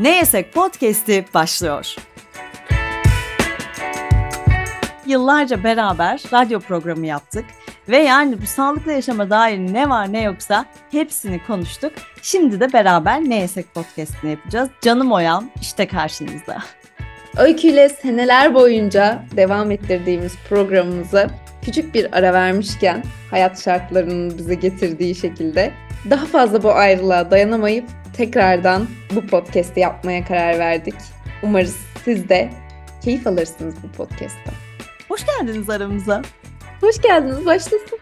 Ne Yesek Podcast'i başlıyor. Yıllarca beraber radyo programı yaptık ve yani bu sağlıklı yaşama dair ne var ne yoksa hepsini konuştuk. Şimdi de beraber Ne Yesek Podcast'ini yapacağız. Canım Oyan işte karşınızda. Öyküyle seneler boyunca devam ettirdiğimiz programımıza küçük bir ara vermişken hayat şartlarının bize getirdiği şekilde daha fazla bu ayrılığa dayanamayıp tekrardan bu podcast'i yapmaya karar verdik. Umarız siz de keyif alırsınız bu podcast'tan. Hoş geldiniz aramıza. Hoş geldiniz, başlasın.